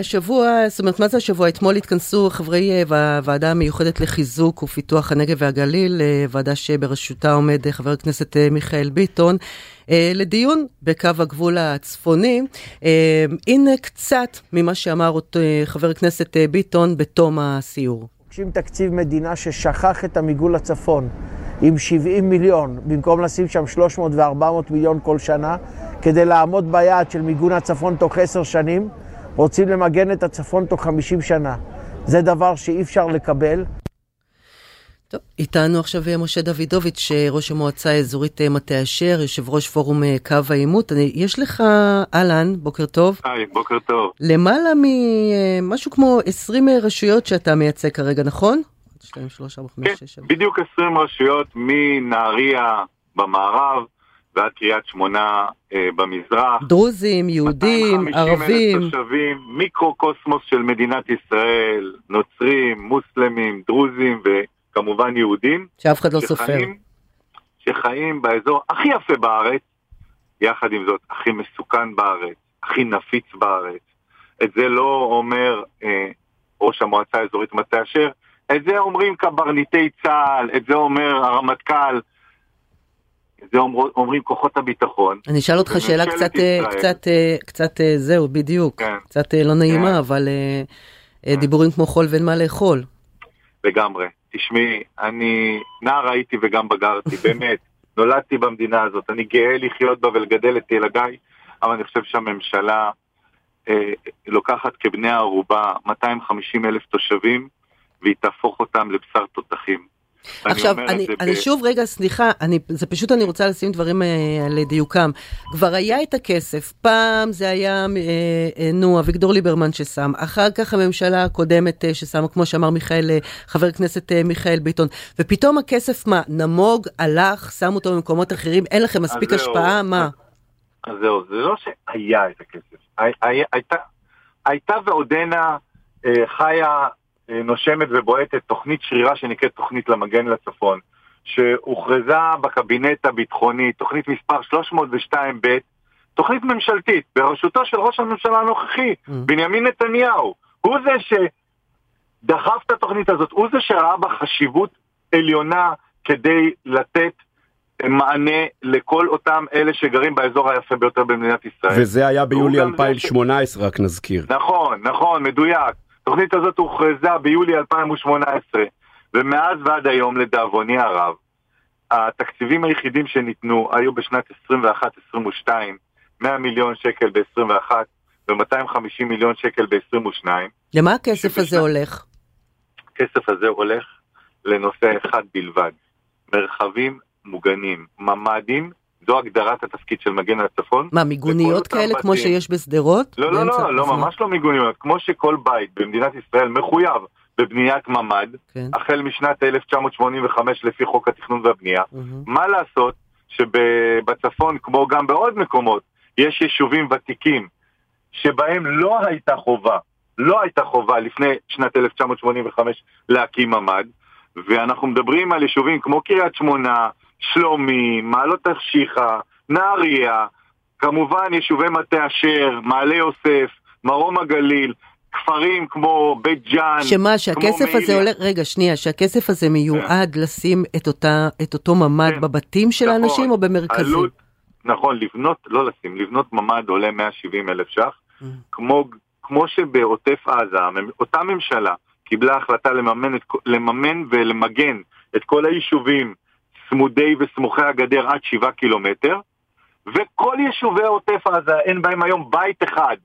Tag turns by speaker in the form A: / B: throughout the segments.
A: השבוע, זאת אומרת, מה זה השבוע? אתמול התכנסו חברי הוועדה המיוחדת לחיזוק ופיתוח הנגב והגליל, ועדה שבראשותה עומד חבר הכנסת מיכאל ביטון, לדיון בקו הגבול הצפוני. הנה קצת ממה שאמר חבר הכנסת ביטון בתום הסיור.
B: מבקשים תקציב מדינה ששכח את המיגון לצפון עם 70 מיליון, במקום לשים שם 300 ו-400 מיליון כל שנה, כדי לעמוד ביעד של מיגון הצפון תוך עשר שנים, רוצים למגן את הצפון תוך 50 שנה. זה דבר שאי אפשר לקבל.
A: טוב, איתנו עכשיו משה דוידוביץ', ראש המועצה האזורית מטה אשר, יושב ראש פורום קו העימות. יש לך, אהלן, בוקר טוב.
C: היי, בוקר טוב.
A: למעלה ממשהו כמו 20 רשויות שאתה מייצג כרגע, נכון? 2, 3, 4, 5, 6, 7.
C: בדיוק 20 רשויות מנהריה במערב ועד קריית שמונה אה, במזרח.
A: דרוזים, יהודים, ערבים. 250
C: אלף תושבים, מיקרו-קוסמוס של מדינת ישראל, נוצרים, מוסלמים, דרוזים וכמובן יהודים.
A: שאף אחד לא סופר.
C: שחיים באזור הכי יפה בארץ, יחד עם זאת, הכי מסוכן בארץ, הכי נפיץ בארץ. את זה לא אומר אה, ראש המועצה האזורית מטה אשר, את זה אומרים קברניטי צה"ל, את זה אומר הרמטכ"ל, זה אומר, אומרים כוחות הביטחון.
A: אני אשאל אותך שאלה קצת, קצת, קצת, זהו, בדיוק, כן. קצת לא נעימה, כן. אבל כן. דיבורים כמו חול ואין מה לאכול.
C: לגמרי. תשמעי, אני נער הייתי וגם בגרתי, באמת. נולדתי במדינה הזאת, אני גאה לחיות בה ולגדל את ילדיי, אבל אני חושב שהממשלה אה, לוקחת כבני הערובה 250 אלף תושבים, והיא תהפוך אותם לבשר תותחים.
A: עכשיו, אני, אני ב... שוב, רגע, סליחה, אני, זה פשוט אני רוצה לשים דברים אה, על דיוקם. כבר היה את הכסף, פעם זה היה, אה, אה, נו, אביגדור ליברמן ששם, אחר כך הממשלה הקודמת אה, ששמה, כמו שאמר מיכאל, אה, חבר הכנסת אה, מיכאל ביטון, ופתאום הכסף, מה, נמוג, הלך, שם אותו במקומות אחרים, אין לכם מספיק השפעה,
C: זהו,
A: מה?
C: אז זהו, זה לא שהיה את הכסף, הי, הי, הייתה, הייתה ועודנה אה, חיה נושמת ובועטת תוכנית שרירה שנקראת תוכנית למגן לצפון, שהוכרזה בקבינט הביטחוני, תוכנית מספר 302ב', תוכנית ממשלתית, בראשותו של ראש הממשלה הנוכחי, mm. בנימין נתניהו. הוא זה שדחף את התוכנית הזאת, הוא זה שראה בה חשיבות עליונה כדי לתת מענה לכל אותם אלה שגרים באזור היפה ביותר במדינת ישראל.
D: וזה היה ביולי 2018, ש... רק נזכיר.
C: נכון, נכון, מדויק. התוכנית הזאת הוכרזה ביולי 2018, ומאז ועד היום, לדאבוני הרב, התקציבים היחידים שניתנו היו בשנת 21-22, 100 מיליון שקל ב-21 ו-250 מיליון שקל ב-22.
A: למה הכסף שבשנת... הזה הולך?
C: הכסף הזה הולך לנושא אחד בלבד, מרחבים מוגנים, ממ"דים זו הגדרת התפקיד של מגן הצפון.
A: מה, מיגוניות כאלה בתים. כמו שיש בשדרות?
C: לא, לא, לא, לא, ממש לא מיגוניות. כמו שכל בית במדינת ישראל מחויב בבניית ממ"ד, כן. החל משנת 1985 לפי חוק התכנון והבנייה. Mm-hmm. מה לעשות שבצפון, כמו גם בעוד מקומות, יש יישובים ותיקים שבהם לא הייתה חובה, לא הייתה חובה לפני שנת 1985 להקים ממ"ד, ואנחנו מדברים על יישובים כמו קריית שמונה, שלומי, מעלות תרשיחא, נהריה, כמובן יישובי מטה אשר, מעלה יוסף, מרום הגליל, כפרים כמו בית ג'אן,
A: שמה, שהכסף הזה עולה, רגע, שנייה, שהכסף הזה מיועד כן. לשים את, אותה, את אותו ממ"ד כן. בבתים של נכון, האנשים או במרכזים? עלות,
C: נכון, לבנות, לא לשים, לבנות ממ"ד עולה 170 אלף ש"ח, mm. כמו, כמו שבעוטף עזה, אותה ממשלה קיבלה החלטה לממן, את, לממן ולמגן את כל היישובים צמודי וסמוכי הגדר עד שבעה קילומטר, וכל יישובי עוטף עזה, אין בהם היום בית אחד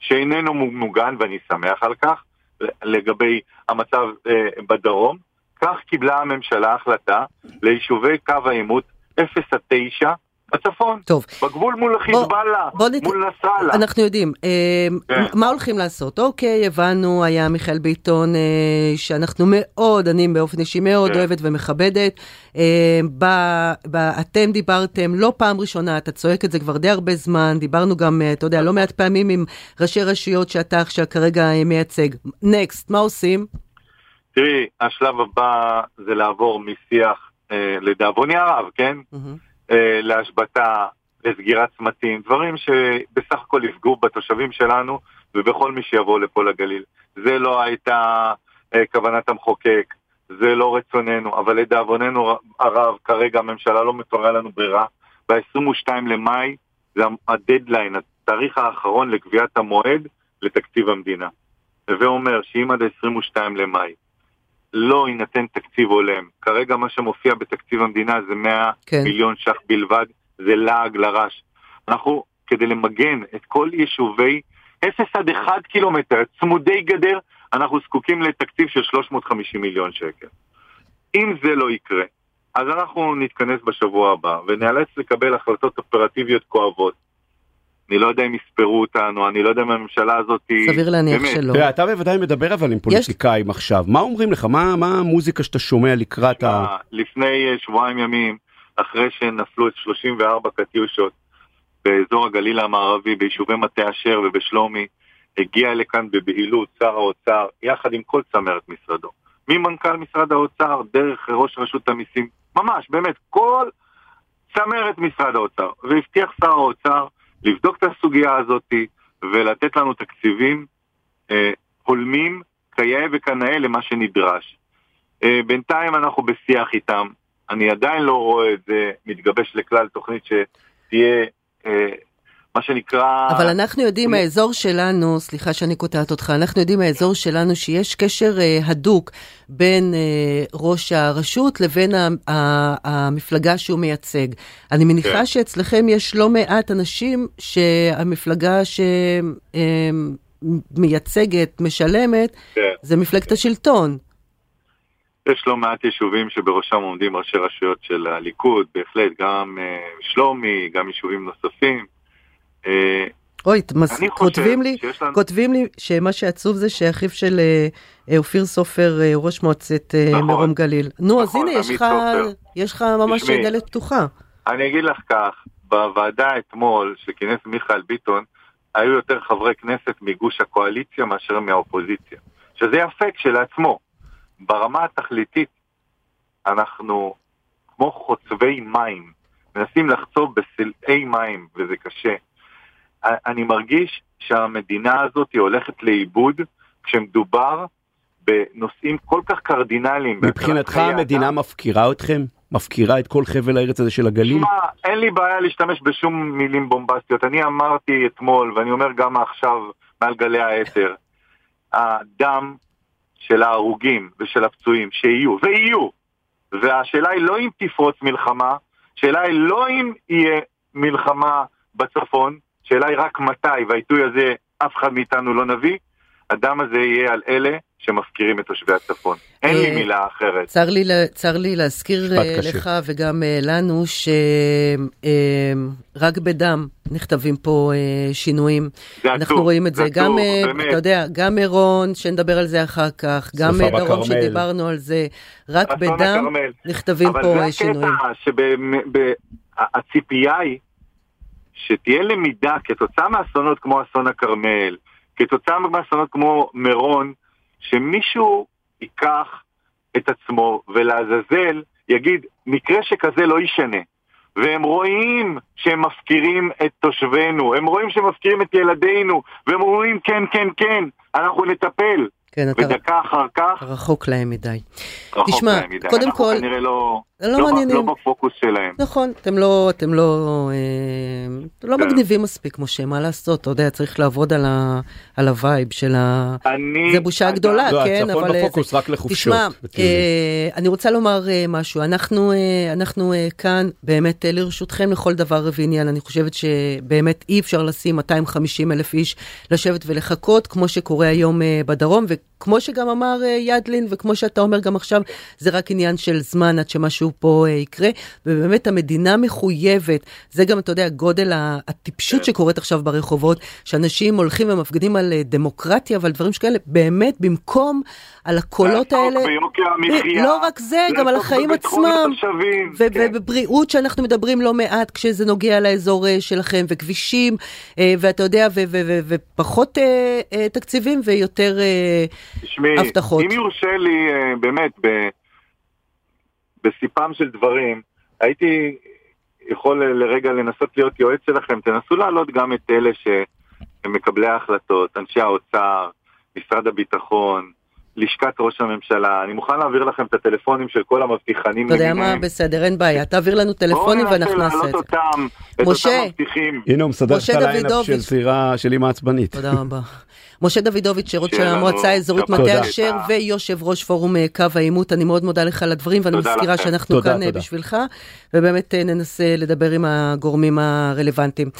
C: שאיננו מוגן, ואני שמח על כך, לגבי המצב אה, בדרום. כך קיבלה הממשלה החלטה ליישובי קו העימות 0 עד 9 בצפון,
A: טוב.
C: בגבול מול חיזבאללה, מול נסראללה.
A: אנחנו יודעים, אה, כן. מה הולכים לעשות? אוקיי, הבנו, היה מיכאל ביטון, אה, שאנחנו מאוד, אני באופן אישי מאוד כן. אוהבת ומכבדת. אה, ב, ב, אתם דיברתם, לא פעם ראשונה, אתה צועק את זה כבר די הרבה זמן, דיברנו גם, אתה יודע, לא מעט פעמים עם ראשי רשויות שאתה עכשיו כרגע מייצג. נקסט, מה עושים?
C: תראי, השלב הבא זה לעבור משיח, לדאבוני הרב, כן? Mm-hmm. אה, להשבתה, לסגירת צמתים, דברים שבסך הכל יפגעו בתושבים שלנו ובכל מי שיבוא לפה לגליל. זה לא הייתה אה, כוונת המחוקק, זה לא רצוננו, אבל לדאבוננו הרב, כרגע הממשלה לא מתוארה לנו ברירה. ב-22 למאי זה הדדליין, התאריך האחרון לקביעת המועד לתקציב המדינה. הווה אומר שאם עד 22 למאי לא יינתן תקציב הולם, כרגע מה שמופיע בתקציב המדינה זה 100 כן. מיליון ש"ח בלבד, זה לעג לרש. אנחנו, כדי למגן את כל יישובי 0 עד 1 קילומטר, צמודי גדר, אנחנו זקוקים לתקציב של 350 מיליון שקל. אם זה לא יקרה, אז אנחנו נתכנס בשבוע הבא ונאלץ לקבל החלטות אופרטיביות כואבות. אני לא יודע אם יספרו אותנו, אני לא יודע אם הממשלה הזאת...
A: סביר להניח שלא.
D: תראה, אתה בוודאי מדבר אבל עם פוליטיקאים יש... עכשיו, מה אומרים לך? מה, מה המוזיקה שאתה שומע לקראת ה...
C: לפני אה, שבועיים ימים, אחרי שנפלו את 34 קטיושות באזור הגליל המערבי, ביישובי מטה אשר ובשלומי, הגיע לכאן בבהילות שר האוצר, יחד עם כל צמרת משרדו. ממנכ"ל משרד האוצר, דרך ראש רשות המיסים, ממש, באמת, כל צמרת משרד האוצר. והבטיח שר האוצר לבדוק את הסוגיה הזאת ולתת לנו תקציבים אה, הולמים כיאה וכנאה למה שנדרש. אה, בינתיים אנחנו בשיח איתם, אני עדיין לא רואה את זה מתגבש לכלל תוכנית שתהיה אה, מה שנקרא...
A: אבל אנחנו יודעים מהאזור שלנו, סליחה שאני קוטעת אותך, אנחנו יודעים מהאזור שלנו שיש קשר אה, הדוק בין אה, ראש הרשות לבין ה, ה, המפלגה שהוא מייצג. אני מניחה כן. שאצלכם יש לא מעט אנשים שהמפלגה שמייצגת, אה, משלמת, כן. זה מפלגת השלטון.
C: יש לא מעט יישובים שבראשם עומדים ראשי רשויות של הליכוד, בהחלט, גם אה, שלומי, גם יישובים נוספים.
A: אה, אוי, כותבים לי, כותבים לי שמה שעצוב זה שאחיו של אה, אה, אופיר סופר, ראש מועצת נכון, מרום גליל. נו, אז נכון, הנה, יש לך ממש דלת פתוחה.
C: אני אגיד לך כך, בוועדה אתמול, שכינס מיכאל ביטון, היו יותר חברי כנסת מגוש הקואליציה מאשר מהאופוזיציה. שזה יפה כשלעצמו. ברמה התכליתית, אנחנו כמו חוצבי מים, מנסים לחצוב בסלעי מים, וזה קשה. אני מרגיש שהמדינה הזאת הולכת לאיבוד כשמדובר בנושאים כל כך קרדינליים.
D: מבחינתך המדינה אדם. מפקירה אתכם? מפקירה את כל חבל הארץ הזה של הגליל?
C: שמה, אין לי בעיה להשתמש בשום מילים בומבסטיות. אני אמרתי אתמול, ואני אומר גם עכשיו מעל גלי האתר, הדם של ההרוגים ושל הפצועים שיהיו, ויהיו, והשאלה היא לא אם תפרוץ מלחמה, השאלה היא לא אם יהיה מלחמה בצפון, השאלה היא רק מתי, והעיתוי הזה אף אחד מאיתנו לא נביא, הדם הזה יהיה על אלה שמפקירים את תושבי הצפון. אין לי אה, מילה אחרת.
A: צר לי, צר לי להזכיר אה, לך וגם אה, לנו שרק בדם נכתבים פה שינויים. זה אנחנו עצוב, רואים את זה, זה גם, באמת. אתה יודע, גם מירון, שנדבר על זה אחר כך, גם דרום שדיברנו על זה, רק בדם נכתבים פה שינויים.
C: אבל זה הקטע שהציפייה היא שתהיה למידה כתוצאה מאסונות כמו אסון הכרמל, כתוצאה מאסונות כמו מירון, שמישהו ייקח את עצמו ולעזאזל יגיד, מקרה שכזה לא ישנה. והם רואים שהם מפקירים את תושבינו, הם רואים שהם מפקירים את ילדינו, והם אומרים כן, כן, כן, אנחנו נטפל. כן, אתה... ודקה אחר כך...
A: רחוק להם מדי.
C: רחוק תשמע, להם מדי. קודם כל... אנחנו כנראה לא... לא, לא מעניינים. לא בפוקוס שלהם.
A: נכון, אתם לא, אתם לא, אה, אתם לא כן. מגניבים מספיק, משה, מה לעשות? אתה יודע, צריך לעבוד על, ה, על ה vibe של ה... אני... זה בושה אני... גדולה, לא, כן,
D: אבל... לא, הצפון בפוקוס רק לחופשות. תשמע,
A: אה, אני רוצה לומר אה, משהו. אנחנו, אה, אנחנו אה, כאן באמת אה, לרשותכם לכל דבר ועניין. אני חושבת שבאמת אי אפשר לשים 250 אלף איש לשבת ולחכות, כמו שקורה היום אה, בדרום, וכמו שגם אמר אה, ידלין, וכמו שאתה אומר גם עכשיו, זה רק עניין של זמן עד שמשהו פה אה, יקרה, ובאמת המדינה מחויבת, זה גם, אתה יודע, גודל הטיפשות כן. שקורית עכשיו ברחובות, שאנשים הולכים ומפגינים על אה, דמוקרטיה ועל דברים שכאלה, באמת, במקום על הקולות האלה, לא רק זה, גם על החיים עצמם, כן. ובבריאות שאנחנו מדברים לא מעט כשזה נוגע לאזור שלכם, וכבישים, ואתה יודע, ופחות תקציבים ויותר הבטחות.
C: אם יורשה לי, באמת, בסיפם של דברים, הייתי יכול לרגע לנסות להיות יועץ שלכם, תנסו להעלות גם את אלה מקבלי ההחלטות, אנשי האוצר, משרד הביטחון, לשכת ראש הממשלה, אני מוכן להעביר לכם את הטלפונים של כל המבטיחנים
A: אתה יודע מה, בסדר, אין בעיה, תעביר לנו טלפונים ואנחנו נעשה את זה.
C: בואו ננסה להעלות אותם, את אותם מבטיחים.
D: הנה הוא מסדר את הליינאפ של צירה של אימא עצבנית.
A: תודה רבה. משה דוידוביץ', שירות של המועצה האזורית מטה אשר ויושב ראש פורום אה, קו העימות, אני מאוד מודה לך על הדברים ואני מזכירה שאנחנו כאן אה, בשבילך ובאמת אה, ננסה לדבר עם הגורמים הרלוונטיים.